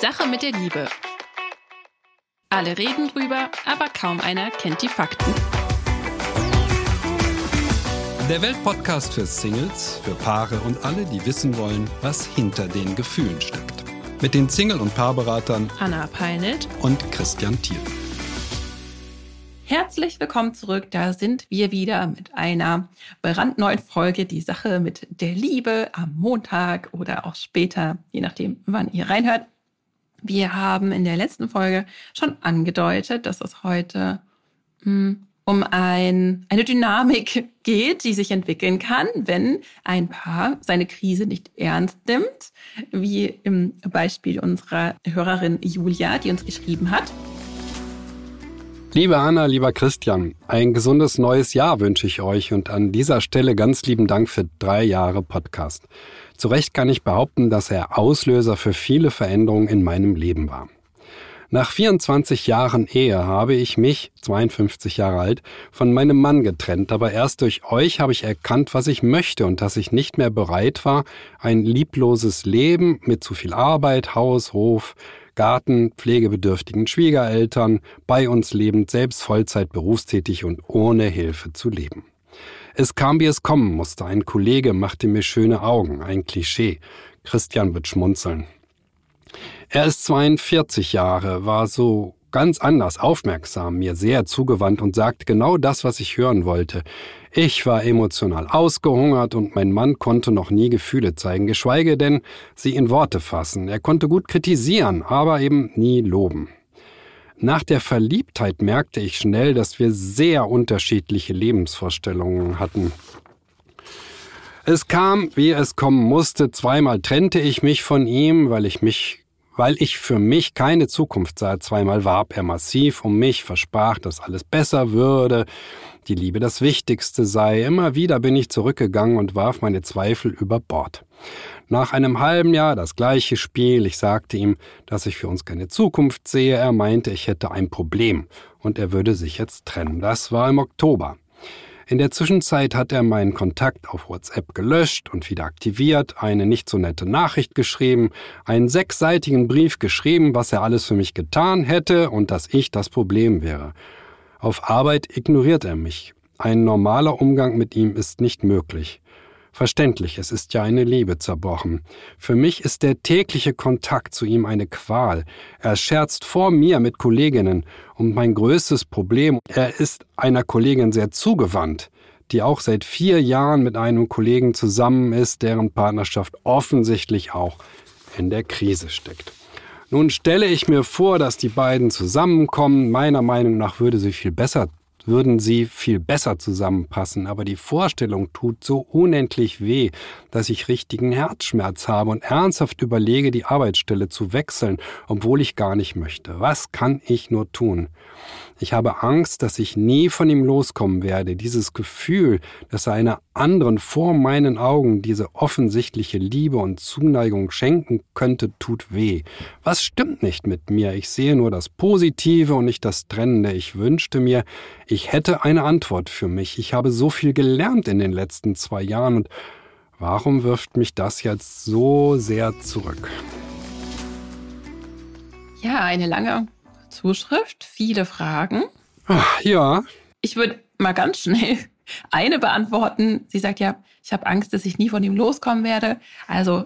Sache mit der Liebe. Alle reden drüber, aber kaum einer kennt die Fakten. Der Weltpodcast für Singles, für Paare und alle, die wissen wollen, was hinter den Gefühlen steckt. Mit den Single- und Paarberatern Anna Peinelt und Christian Thiel. Herzlich willkommen zurück. Da sind wir wieder mit einer brandneuen Folge. Die Sache mit der Liebe am Montag oder auch später, je nachdem, wann ihr reinhört. Wir haben in der letzten Folge schon angedeutet, dass es heute hm, um ein, eine Dynamik geht, die sich entwickeln kann, wenn ein Paar seine Krise nicht ernst nimmt, wie im Beispiel unserer Hörerin Julia, die uns geschrieben hat. Liebe Anna, lieber Christian, ein gesundes neues Jahr wünsche ich euch und an dieser Stelle ganz lieben Dank für drei Jahre Podcast. Zu Recht kann ich behaupten, dass er Auslöser für viele Veränderungen in meinem Leben war. Nach 24 Jahren Ehe habe ich mich, 52 Jahre alt, von meinem Mann getrennt, aber erst durch euch habe ich erkannt, was ich möchte und dass ich nicht mehr bereit war, ein liebloses Leben mit zu viel Arbeit, Haus, Hof, Garten, pflegebedürftigen Schwiegereltern, bei uns lebend, selbst Vollzeit berufstätig und ohne Hilfe zu leben. Es kam, wie es kommen musste. Ein Kollege machte mir schöne Augen, ein Klischee. Christian wird schmunzeln. Er ist 42 Jahre, war so ganz anders, aufmerksam, mir sehr zugewandt und sagt genau das, was ich hören wollte. Ich war emotional ausgehungert und mein Mann konnte noch nie Gefühle zeigen, geschweige denn sie in Worte fassen. Er konnte gut kritisieren, aber eben nie loben. Nach der Verliebtheit merkte ich schnell, dass wir sehr unterschiedliche Lebensvorstellungen hatten. Es kam, wie es kommen musste. Zweimal trennte ich mich von ihm, weil ich mich weil ich für mich keine Zukunft sah. Zweimal warb er massiv um mich, versprach, dass alles besser würde, die Liebe das Wichtigste sei. Immer wieder bin ich zurückgegangen und warf meine Zweifel über Bord. Nach einem halben Jahr das gleiche Spiel. Ich sagte ihm, dass ich für uns keine Zukunft sehe. Er meinte, ich hätte ein Problem und er würde sich jetzt trennen. Das war im Oktober. In der Zwischenzeit hat er meinen Kontakt auf WhatsApp gelöscht und wieder aktiviert, eine nicht so nette Nachricht geschrieben, einen sechsseitigen Brief geschrieben, was er alles für mich getan hätte und dass ich das Problem wäre. Auf Arbeit ignoriert er mich. Ein normaler Umgang mit ihm ist nicht möglich. Verständlich, es ist ja eine Liebe zerbrochen. Für mich ist der tägliche Kontakt zu ihm eine Qual. Er scherzt vor mir mit Kolleginnen. Und mein größtes Problem, er ist einer Kollegin sehr zugewandt, die auch seit vier Jahren mit einem Kollegen zusammen ist, deren Partnerschaft offensichtlich auch in der Krise steckt. Nun stelle ich mir vor, dass die beiden zusammenkommen. Meiner Meinung nach würde sie viel besser würden sie viel besser zusammenpassen. Aber die Vorstellung tut so unendlich weh, dass ich richtigen Herzschmerz habe und ernsthaft überlege, die Arbeitsstelle zu wechseln, obwohl ich gar nicht möchte. Was kann ich nur tun? Ich habe Angst, dass ich nie von ihm loskommen werde. Dieses Gefühl, dass er einer anderen vor meinen Augen diese offensichtliche Liebe und Zuneigung schenken könnte, tut weh. Was stimmt nicht mit mir? Ich sehe nur das Positive und nicht das Trennende. Ich wünschte mir, ich hätte eine Antwort für mich. Ich habe so viel gelernt in den letzten zwei Jahren und warum wirft mich das jetzt so sehr zurück? Ja, eine lange Zuschrift, viele Fragen. Ach, ja. Ich würde mal ganz schnell eine beantworten. Sie sagt ja, ich habe Angst, dass ich nie von ihm loskommen werde. Also,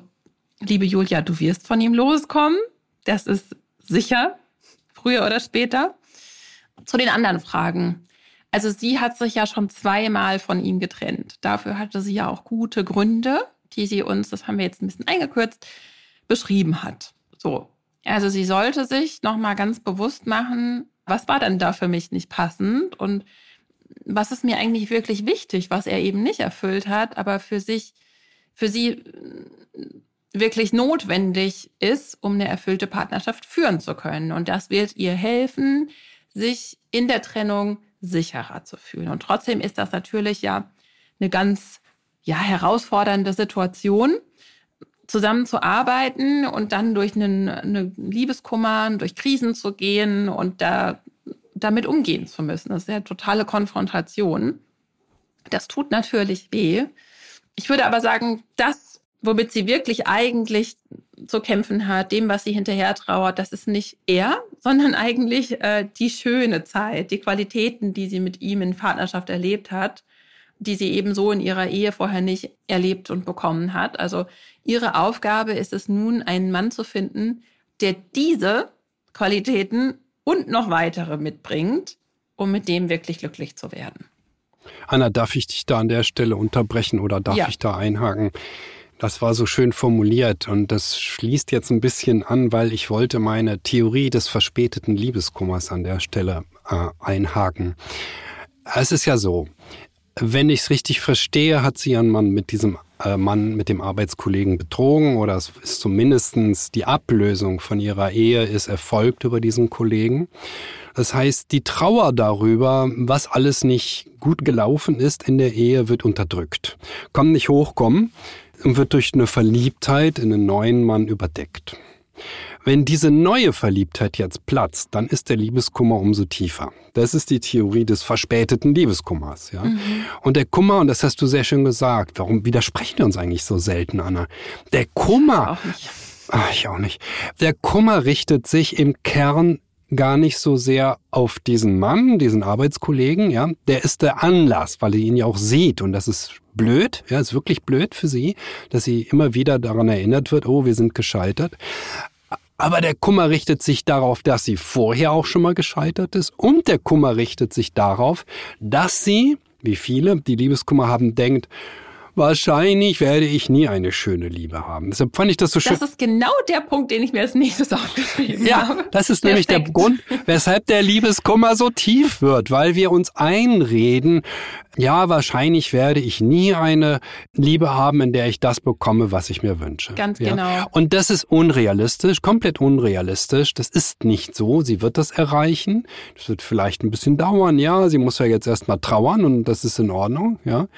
liebe Julia, du wirst von ihm loskommen. Das ist sicher, früher oder später. Zu den anderen Fragen. Also sie hat sich ja schon zweimal von ihm getrennt. Dafür hatte sie ja auch gute Gründe, die sie uns, das haben wir jetzt ein bisschen eingekürzt, beschrieben hat. So, also sie sollte sich nochmal ganz bewusst machen, was war denn da für mich nicht passend und was ist mir eigentlich wirklich wichtig, was er eben nicht erfüllt hat, aber für sich, für sie äh, wirklich notwendig ist, um eine erfüllte Partnerschaft führen zu können. Und das wird ihr helfen, sich in der Trennung sicherer zu fühlen. Und trotzdem ist das natürlich ja eine ganz ja, herausfordernde Situation zusammenzuarbeiten und dann durch einen, eine Liebeskummer, durch Krisen zu gehen und da damit umgehen zu müssen. Das ist ja totale Konfrontation. Das tut natürlich weh. Ich würde aber sagen, das, womit sie wirklich eigentlich zu kämpfen hat, dem, was sie hinterher trauert, das ist nicht er, sondern eigentlich äh, die schöne Zeit, die Qualitäten, die sie mit ihm in Partnerschaft erlebt hat, die sie eben so in ihrer Ehe vorher nicht erlebt und bekommen hat. Also ihre Aufgabe ist es nun, einen Mann zu finden, der diese Qualitäten und noch weitere mitbringt, um mit dem wirklich glücklich zu werden. Anna, darf ich dich da an der Stelle unterbrechen oder darf ja. ich da einhaken? Das war so schön formuliert und das schließt jetzt ein bisschen an, weil ich wollte meine Theorie des verspäteten Liebeskummers an der Stelle äh, einhaken. Es ist ja so, wenn ich es richtig verstehe, hat sie ihren Mann mit diesem äh, Mann, mit dem Arbeitskollegen betrogen oder es ist zumindestens die Ablösung von ihrer Ehe ist erfolgt über diesen Kollegen. Das heißt, die Trauer darüber, was alles nicht gut gelaufen ist in der Ehe, wird unterdrückt. Kann nicht hochkommen und wird durch eine Verliebtheit in einen neuen Mann überdeckt. Wenn diese neue Verliebtheit jetzt platzt, dann ist der Liebeskummer umso tiefer. Das ist die Theorie des verspäteten Liebeskummers. Ja? Mhm. Und der Kummer, und das hast du sehr schön gesagt, warum widersprechen wir uns eigentlich so selten, Anna? Der Kummer. Ich auch nicht. Ach, ich auch nicht. Der Kummer richtet sich im Kern gar nicht so sehr auf diesen Mann, diesen Arbeitskollegen, ja, der ist der Anlass, weil sie ihn ja auch sieht. Und das ist blöd, ja, ist wirklich blöd für sie, dass sie immer wieder daran erinnert wird, oh, wir sind gescheitert. Aber der Kummer richtet sich darauf, dass sie vorher auch schon mal gescheitert ist. Und der Kummer richtet sich darauf, dass sie, wie viele, die Liebeskummer haben, denkt, wahrscheinlich werde ich nie eine schöne Liebe haben. Deshalb fand ich das so schön. Das ist genau der Punkt, den ich mir als nächstes aufgeschrieben ja, habe. Ja, das ist Perfekt. nämlich der Grund, weshalb der Liebeskummer so tief wird, weil wir uns einreden, ja, wahrscheinlich werde ich nie eine Liebe haben, in der ich das bekomme, was ich mir wünsche. Ganz ja? genau. Und das ist unrealistisch, komplett unrealistisch. Das ist nicht so. Sie wird das erreichen. Das wird vielleicht ein bisschen dauern. Ja, sie muss ja jetzt erstmal trauern und das ist in Ordnung. Ja.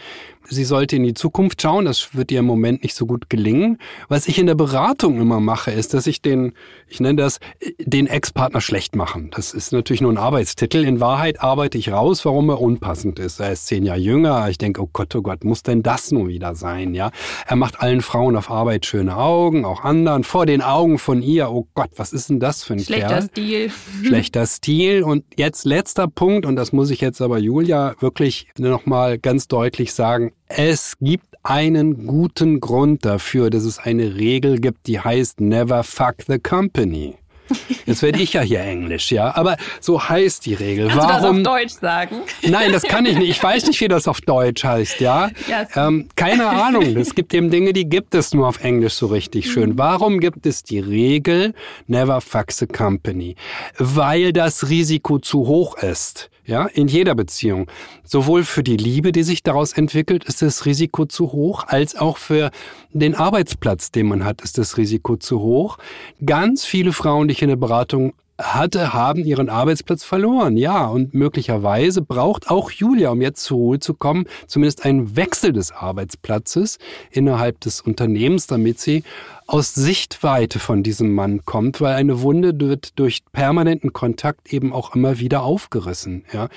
Sie sollte in die Zukunft schauen. Das wird ihr im Moment nicht so gut gelingen. Was ich in der Beratung immer mache, ist, dass ich den, ich nenne das, den Ex-Partner schlecht machen. Das ist natürlich nur ein Arbeitstitel. In Wahrheit arbeite ich raus, warum er unpassend ist. Er ist zehn Jahre jünger. Ich denke, oh Gott, oh Gott, muss denn das nun wieder sein? Ja, er macht allen Frauen auf Arbeit schöne Augen, auch anderen vor den Augen von ihr. Oh Gott, was ist denn das für ein Schlechter Kerl? Stil. Schlechter Stil. Und jetzt letzter Punkt, und das muss ich jetzt aber Julia wirklich nochmal ganz deutlich sagen. Es gibt einen guten Grund dafür, dass es eine Regel gibt, die heißt Never fuck the company. Jetzt werde ich ja hier Englisch, ja. Aber so heißt die Regel. Kannst Warum? Du das auf Deutsch sagen? Nein, das kann ich nicht. Ich weiß nicht, wie das auf Deutsch heißt, ja. ja ähm, keine Ahnung. Es gibt eben Dinge, die gibt es nur auf Englisch so richtig schön. Mhm. Warum gibt es die Regel Never fuck the company? Weil das Risiko zu hoch ist. Ja, in jeder Beziehung. Sowohl für die Liebe, die sich daraus entwickelt, ist das Risiko zu hoch, als auch für den Arbeitsplatz, den man hat, ist das Risiko zu hoch. Ganz viele Frauen, die ich in der Beratung hatte, haben ihren Arbeitsplatz verloren. Ja, und möglicherweise braucht auch Julia, um jetzt zur Ruhe zu kommen, zumindest einen Wechsel des Arbeitsplatzes innerhalb des Unternehmens, damit sie aus Sichtweite von diesem Mann kommt, weil eine Wunde wird durch permanenten Kontakt eben auch immer wieder aufgerissen. Ja.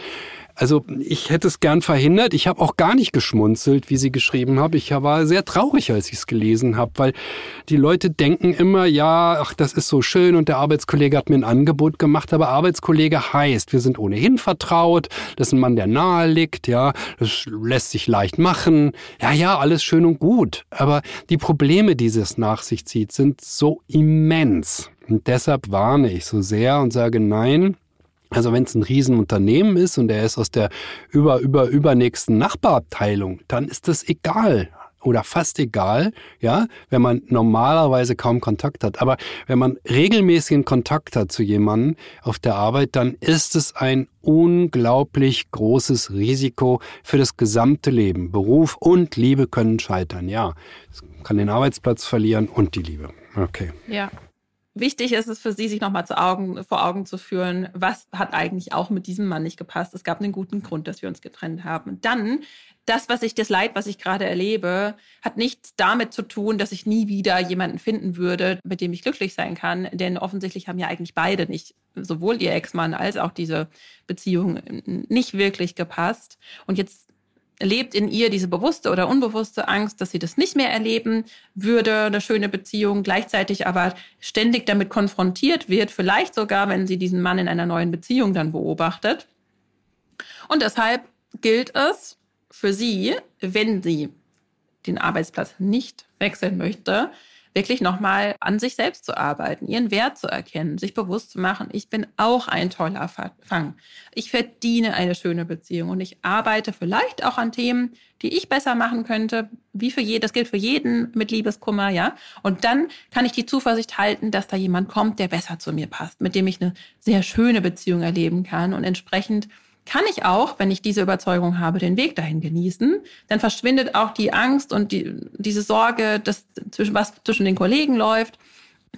Also ich hätte es gern verhindert. Ich habe auch gar nicht geschmunzelt, wie sie geschrieben habe. Ich war sehr traurig, als ich es gelesen habe, weil die Leute denken immer, ja, ach, das ist so schön und der Arbeitskollege hat mir ein Angebot gemacht, aber Arbeitskollege heißt, wir sind ohnehin vertraut, das ist ein Mann, der nahe liegt, ja, das lässt sich leicht machen. Ja, ja, alles schön und gut. Aber die Probleme, die es nach sich zieht, sind so immens. Und deshalb warne ich so sehr und sage nein, also wenn es ein Riesenunternehmen ist und er ist aus der über, über, übernächsten Nachbarabteilung, dann ist das egal oder fast egal, ja, wenn man normalerweise kaum Kontakt hat. Aber wenn man regelmäßigen Kontakt hat zu jemandem auf der Arbeit, dann ist es ein unglaublich großes Risiko für das gesamte Leben. Beruf und Liebe können scheitern, ja. Es kann den Arbeitsplatz verlieren und die Liebe. Okay. Ja. Wichtig ist es für sie, sich nochmal Augen, vor Augen zu führen, was hat eigentlich auch mit diesem Mann nicht gepasst. Es gab einen guten Grund, dass wir uns getrennt haben. dann, das, was ich, das Leid, was ich gerade erlebe, hat nichts damit zu tun, dass ich nie wieder jemanden finden würde, mit dem ich glücklich sein kann. Denn offensichtlich haben ja eigentlich beide nicht, sowohl ihr Ex-Mann als auch diese Beziehung nicht wirklich gepasst. Und jetzt lebt in ihr diese bewusste oder unbewusste Angst, dass sie das nicht mehr erleben würde, eine schöne Beziehung, gleichzeitig aber ständig damit konfrontiert wird, vielleicht sogar, wenn sie diesen Mann in einer neuen Beziehung dann beobachtet. Und deshalb gilt es für sie, wenn sie den Arbeitsplatz nicht wechseln möchte, wirklich nochmal an sich selbst zu arbeiten, ihren Wert zu erkennen, sich bewusst zu machen, ich bin auch ein toller Fang. Ich verdiene eine schöne Beziehung und ich arbeite vielleicht auch an Themen, die ich besser machen könnte, wie für jeden, das gilt für jeden mit Liebeskummer, ja. Und dann kann ich die Zuversicht halten, dass da jemand kommt, der besser zu mir passt, mit dem ich eine sehr schöne Beziehung erleben kann und entsprechend kann ich auch, wenn ich diese Überzeugung habe, den Weg dahin genießen. Dann verschwindet auch die Angst und die, diese Sorge, dass zwischen, was zwischen den Kollegen läuft.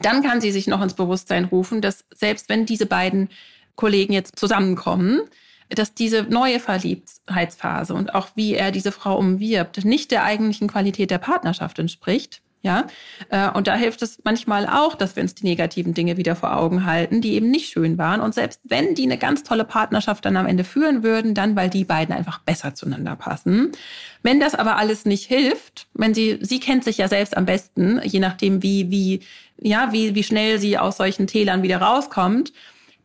Dann kann sie sich noch ins Bewusstsein rufen, dass selbst wenn diese beiden Kollegen jetzt zusammenkommen, dass diese neue Verliebtheitsphase und auch wie er diese Frau umwirbt, nicht der eigentlichen Qualität der Partnerschaft entspricht, ja, äh, und da hilft es manchmal auch, dass wir uns die negativen Dinge wieder vor Augen halten, die eben nicht schön waren. Und selbst wenn die eine ganz tolle Partnerschaft dann am Ende führen würden, dann weil die beiden einfach besser zueinander passen. Wenn das aber alles nicht hilft, wenn sie, sie kennt sich ja selbst am besten, je nachdem wie, wie, ja, wie, wie schnell sie aus solchen Tälern wieder rauskommt,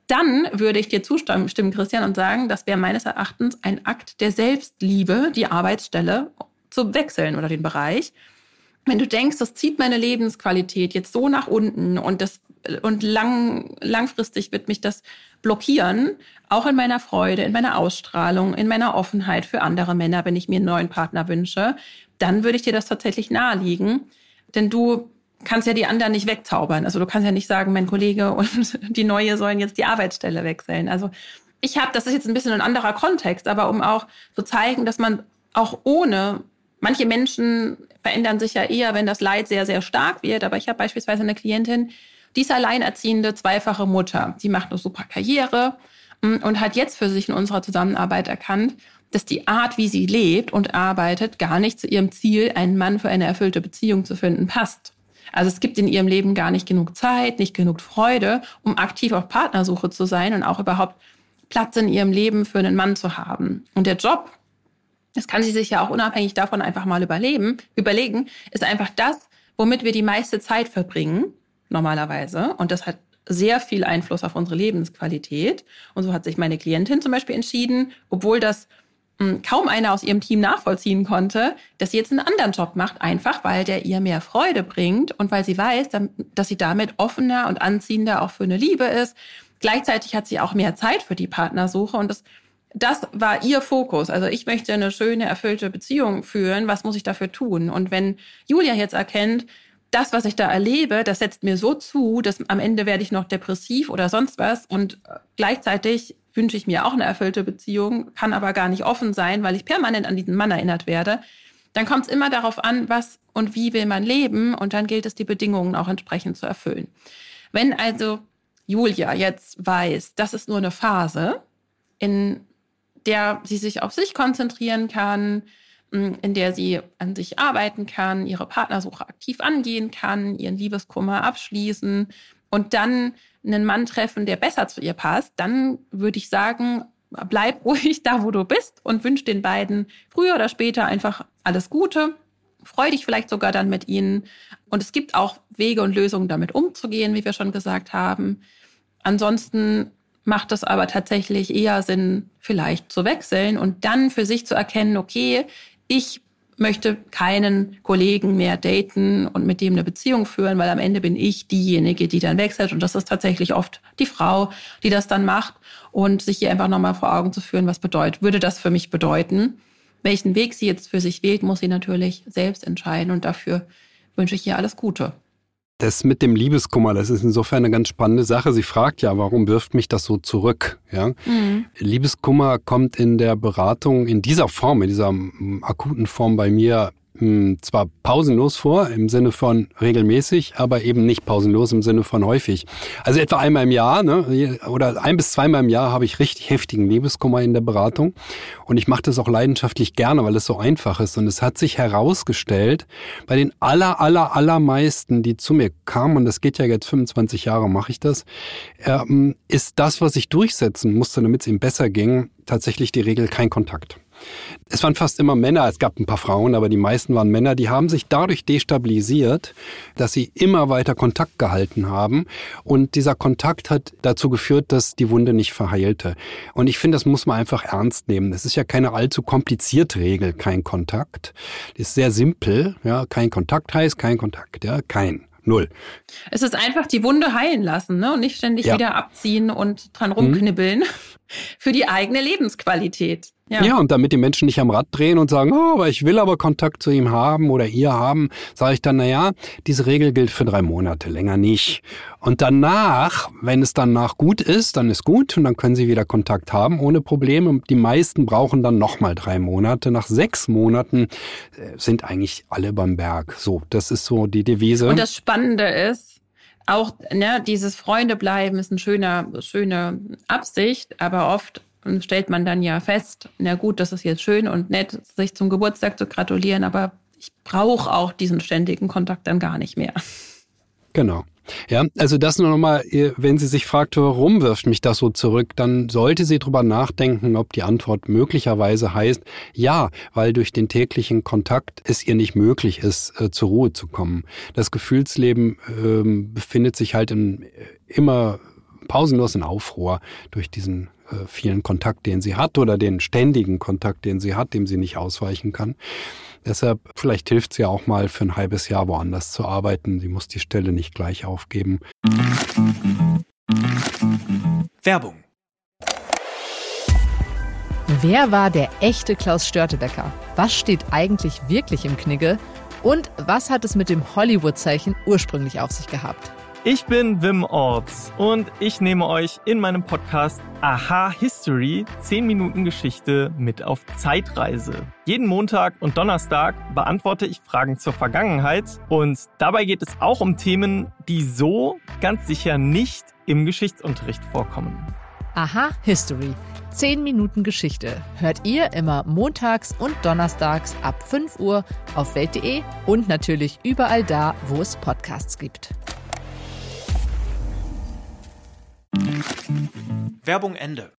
dann würde ich dir zustimmen, Christian, und sagen, das wäre meines Erachtens ein Akt der Selbstliebe, die Arbeitsstelle zu wechseln oder den Bereich wenn du denkst, das zieht meine Lebensqualität jetzt so nach unten und das und lang, langfristig wird mich das blockieren, auch in meiner Freude, in meiner Ausstrahlung, in meiner Offenheit für andere Männer, wenn ich mir einen neuen Partner wünsche, dann würde ich dir das tatsächlich nahelegen. Denn du kannst ja die anderen nicht wegzaubern. Also du kannst ja nicht sagen, mein Kollege und die Neue sollen jetzt die Arbeitsstelle wechseln. Also ich habe, das ist jetzt ein bisschen ein anderer Kontext, aber um auch zu zeigen, dass man auch ohne Manche Menschen verändern sich ja eher, wenn das Leid sehr, sehr stark wird. Aber ich habe beispielsweise eine Klientin, die ist alleinerziehende, zweifache Mutter. Die macht eine super Karriere mm, und hat jetzt für sich in unserer Zusammenarbeit erkannt, dass die Art, wie sie lebt und arbeitet, gar nicht zu ihrem Ziel, einen Mann für eine erfüllte Beziehung zu finden, passt. Also es gibt in ihrem Leben gar nicht genug Zeit, nicht genug Freude, um aktiv auf Partnersuche zu sein und auch überhaupt Platz in ihrem Leben für einen Mann zu haben. Und der Job, das kann sie sich ja auch unabhängig davon einfach mal überleben, überlegen, ist einfach das, womit wir die meiste Zeit verbringen, normalerweise. Und das hat sehr viel Einfluss auf unsere Lebensqualität. Und so hat sich meine Klientin zum Beispiel entschieden, obwohl das hm, kaum einer aus ihrem Team nachvollziehen konnte, dass sie jetzt einen anderen Job macht, einfach weil der ihr mehr Freude bringt und weil sie weiß, dass sie damit offener und anziehender auch für eine Liebe ist. Gleichzeitig hat sie auch mehr Zeit für die Partnersuche und das das war ihr Fokus. Also ich möchte eine schöne, erfüllte Beziehung führen. Was muss ich dafür tun? Und wenn Julia jetzt erkennt, das, was ich da erlebe, das setzt mir so zu, dass am Ende werde ich noch depressiv oder sonst was. Und gleichzeitig wünsche ich mir auch eine erfüllte Beziehung, kann aber gar nicht offen sein, weil ich permanent an diesen Mann erinnert werde. Dann kommt es immer darauf an, was und wie will man leben. Und dann gilt es, die Bedingungen auch entsprechend zu erfüllen. Wenn also Julia jetzt weiß, das ist nur eine Phase, in der sie sich auf sich konzentrieren kann, mm, in der sie an sich arbeiten kann, ihre Partnersuche aktiv angehen kann, ihren Liebeskummer abschließen und dann einen Mann treffen, der besser zu ihr passt, dann würde ich sagen, bleib ruhig da, wo du bist und wünsche den beiden früher oder später einfach alles Gute. Freu dich vielleicht sogar dann mit ihnen. Und es gibt auch Wege und Lösungen, damit umzugehen, wie wir schon gesagt haben. Ansonsten macht es aber tatsächlich eher Sinn, vielleicht zu wechseln und dann für sich zu erkennen, okay, ich möchte keinen Kollegen mehr daten und mit dem eine Beziehung führen, weil am Ende bin ich diejenige, die dann wechselt. Und das ist tatsächlich oft die Frau, die das dann macht und sich hier einfach nochmal vor Augen zu führen, was bedeutet, würde das für mich bedeuten. Welchen Weg sie jetzt für sich wählt, muss sie natürlich selbst entscheiden und dafür wünsche ich ihr alles Gute. Das mit dem Liebeskummer, das ist insofern eine ganz spannende Sache. Sie fragt ja, warum wirft mich das so zurück? Ja? Mhm. Liebeskummer kommt in der Beratung in dieser Form, in dieser akuten Form bei mir hm, zwar pausenlos vor, im Sinne von regelmäßig, aber eben nicht pausenlos im Sinne von häufig. Also etwa einmal im Jahr ne, oder ein bis zweimal im Jahr habe ich richtig heftigen Liebeskummer in der Beratung. Und ich mache das auch leidenschaftlich gerne, weil es so einfach ist. Und es hat sich herausgestellt, bei den aller, aller, allermeisten, die zu mir kamen, und das geht ja jetzt 25 Jahre, mache ich das, ähm, ist das, was ich durchsetzen musste, damit es ihm besser ging, tatsächlich die Regel kein Kontakt. Es waren fast immer Männer, es gab ein paar Frauen, aber die meisten waren Männer, die haben sich dadurch destabilisiert, dass sie immer weiter Kontakt gehalten haben. Und dieser Kontakt hat dazu geführt, dass die Wunde nicht verheilte. Und ich finde, das muss man einfach ernst nehmen. Es ist ja keine allzu komplizierte Regel, kein Kontakt. Das ist sehr simpel. Ja, kein Kontakt heißt kein Kontakt. Ja, kein. Null. Es ist einfach die Wunde heilen lassen ne? und nicht ständig ja. wieder abziehen und dran rumknibbeln mhm. für die eigene Lebensqualität. Ja. ja, und damit die Menschen nicht am Rad drehen und sagen, oh, aber ich will aber Kontakt zu ihm haben oder ihr haben, sage ich dann, na ja, diese Regel gilt für drei Monate, länger nicht. Und danach, wenn es danach gut ist, dann ist gut und dann können sie wieder Kontakt haben ohne Probleme. Die meisten brauchen dann nochmal drei Monate. Nach sechs Monaten äh, sind eigentlich alle beim Berg. So, das ist so die Devise. Und das Spannende ist, auch ne, dieses Freunde bleiben ist eine schöne, schöne Absicht, aber oft stellt man dann ja fest, na gut, das ist jetzt schön und nett, sich zum Geburtstag zu gratulieren, aber ich brauche auch diesen ständigen Kontakt dann gar nicht mehr. Genau. Ja, also das nur nochmal, wenn sie sich fragt, warum wirft mich das so zurück, dann sollte sie drüber nachdenken, ob die Antwort möglicherweise heißt, ja, weil durch den täglichen Kontakt es ihr nicht möglich ist, äh, zur Ruhe zu kommen. Das Gefühlsleben äh, befindet sich halt in, äh, immer pausenlos in Aufruhr durch diesen äh, vielen Kontakt, den sie hat oder den ständigen Kontakt, den sie hat, dem sie nicht ausweichen kann. Deshalb, vielleicht hilft es ja auch mal für ein halbes Jahr woanders zu arbeiten. Sie muss die Stelle nicht gleich aufgeben. Werbung. Wer war der echte Klaus Störtebecker? Was steht eigentlich wirklich im Knigge? Und was hat es mit dem Hollywood-Zeichen ursprünglich auf sich gehabt? Ich bin Wim Orts und ich nehme euch in meinem Podcast Aha History 10 Minuten Geschichte mit auf Zeitreise. Jeden Montag und Donnerstag beantworte ich Fragen zur Vergangenheit und dabei geht es auch um Themen, die so ganz sicher nicht im Geschichtsunterricht vorkommen. Aha History 10 Minuten Geschichte hört ihr immer montags und donnerstags ab 5 Uhr auf welt.de und natürlich überall da, wo es Podcasts gibt. Werbung Ende.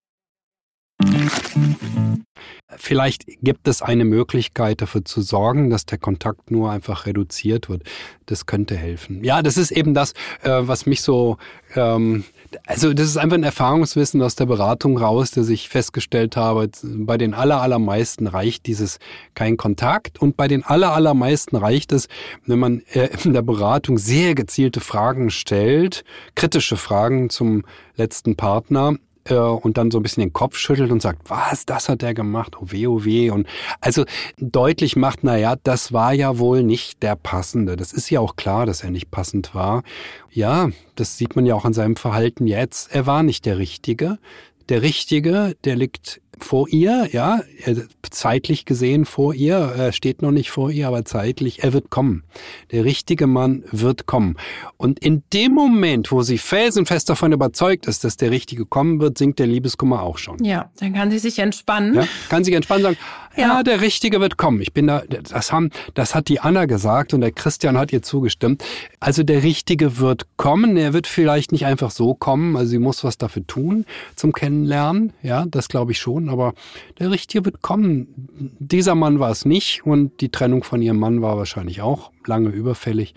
Vielleicht gibt es eine Möglichkeit dafür zu sorgen, dass der Kontakt nur einfach reduziert wird. Das könnte helfen. Ja, das ist eben das, äh, was mich so, ähm, also das ist einfach ein Erfahrungswissen aus der Beratung raus, dass ich festgestellt habe, bei den aller, allermeisten reicht dieses kein Kontakt und bei den aller, allermeisten reicht es, wenn man äh, in der Beratung sehr gezielte Fragen stellt, kritische Fragen zum letzten Partner, äh, und dann so ein bisschen den Kopf schüttelt und sagt, was, das hat er gemacht, oh weh, oh weh. Und also deutlich macht, na ja, das war ja wohl nicht der Passende. Das ist ja auch klar, dass er nicht passend war. Ja, das sieht man ja auch an seinem Verhalten jetzt. Er war nicht der Richtige. Der Richtige, der liegt vor ihr, ja, zeitlich gesehen vor ihr, er steht noch nicht vor ihr, aber zeitlich, er wird kommen. Der richtige Mann wird kommen. Und in dem Moment, wo sie felsenfest davon überzeugt ist, dass der Richtige kommen wird, sinkt der Liebeskummer auch schon. Ja, dann kann sie sich entspannen. Ja, kann sich entspannen sagen, ja. der Richtige wird kommen. Ich bin da, das haben, das hat die Anna gesagt und der Christian hat ihr zugestimmt. Also der Richtige wird kommen. Er wird vielleicht nicht einfach so kommen. Also sie muss was dafür tun zum Kennenlernen. Ja, das glaube ich schon. Aber der Richtige wird kommen. Dieser Mann war es nicht und die Trennung von ihrem Mann war wahrscheinlich auch lange überfällig.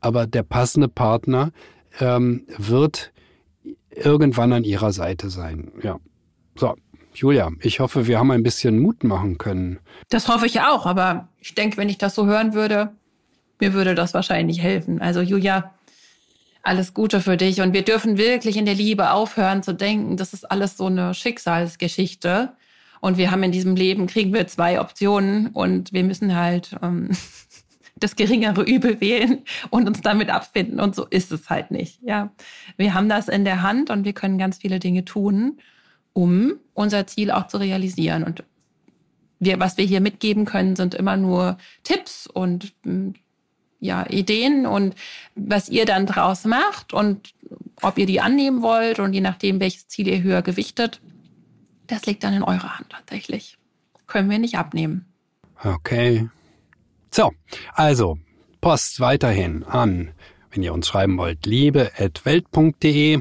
Aber der passende Partner ähm, wird irgendwann an ihrer Seite sein. Ja. So, Julia, ich hoffe, wir haben ein bisschen Mut machen können. Das hoffe ich auch, aber ich denke, wenn ich das so hören würde, mir würde das wahrscheinlich helfen. Also Julia, alles Gute für dich und wir dürfen wirklich in der Liebe aufhören zu denken, das ist alles so eine Schicksalsgeschichte und wir haben in diesem Leben, kriegen wir zwei Optionen und wir müssen halt ähm, das geringere Übel wählen und uns damit abfinden und so ist es halt nicht. Ja, wir haben das in der Hand und wir können ganz viele Dinge tun um unser Ziel auch zu realisieren. Und wir, was wir hier mitgeben können, sind immer nur Tipps und hm, ja, Ideen und was ihr dann draus macht und ob ihr die annehmen wollt und je nachdem, welches Ziel ihr höher gewichtet, das liegt dann in eurer Hand tatsächlich. Können wir nicht abnehmen. Okay. So, also Post weiterhin an, wenn ihr uns schreiben wollt, liebe.welt.de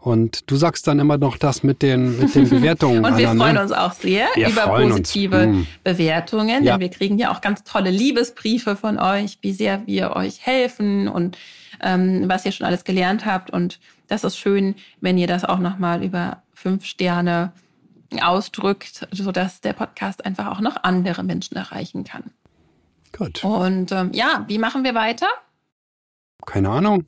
Und du sagst dann immer noch das mit den, mit den Bewertungen. Und wir Anna, freuen ne? uns auch sehr Wir über freuen uns. positive Mm. Bewertungen, Ja. denn wir kriegen ja auch ganz tolle Liebesbriefe von euch, wie sehr wir euch helfen und ähm, was ihr schon alles gelernt habt. Und das ist schön, wenn ihr das auch nochmal über fünf Sterne ausdrückt, sodass der Podcast einfach auch noch andere Menschen erreichen kann. Gut. Und ähm, ja, wie machen wir weiter? Keine Ahnung.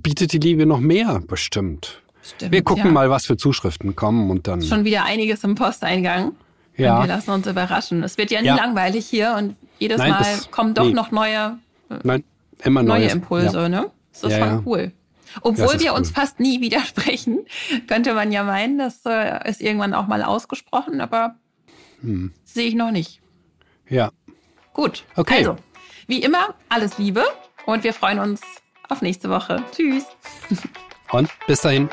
Bietet die Liebe noch mehr? Bestimmt. Stimmt, Wir gucken ja. mal, was für Zuschriften kommen und dann. Schon wieder einiges im Posteingang. Und wir ja. lassen uns überraschen. Es wird ja nie Ja. langweilig hier und jedes Nein, Mal das- kommen doch nee. noch neue, Nein, immer neue Neues. Impulse, Ja. ne? Das ist Ja, schon ja. cool. Obwohl wir uns cool. fast nie widersprechen, könnte man ja meinen, das äh, ist irgendwann auch mal ausgesprochen, aber Hm. sehe ich noch nicht. ja. Gut. Okay. Also, wie immer, alles Liebe und wir freuen uns auf nächste Woche. Tschüss. Und bis dahin.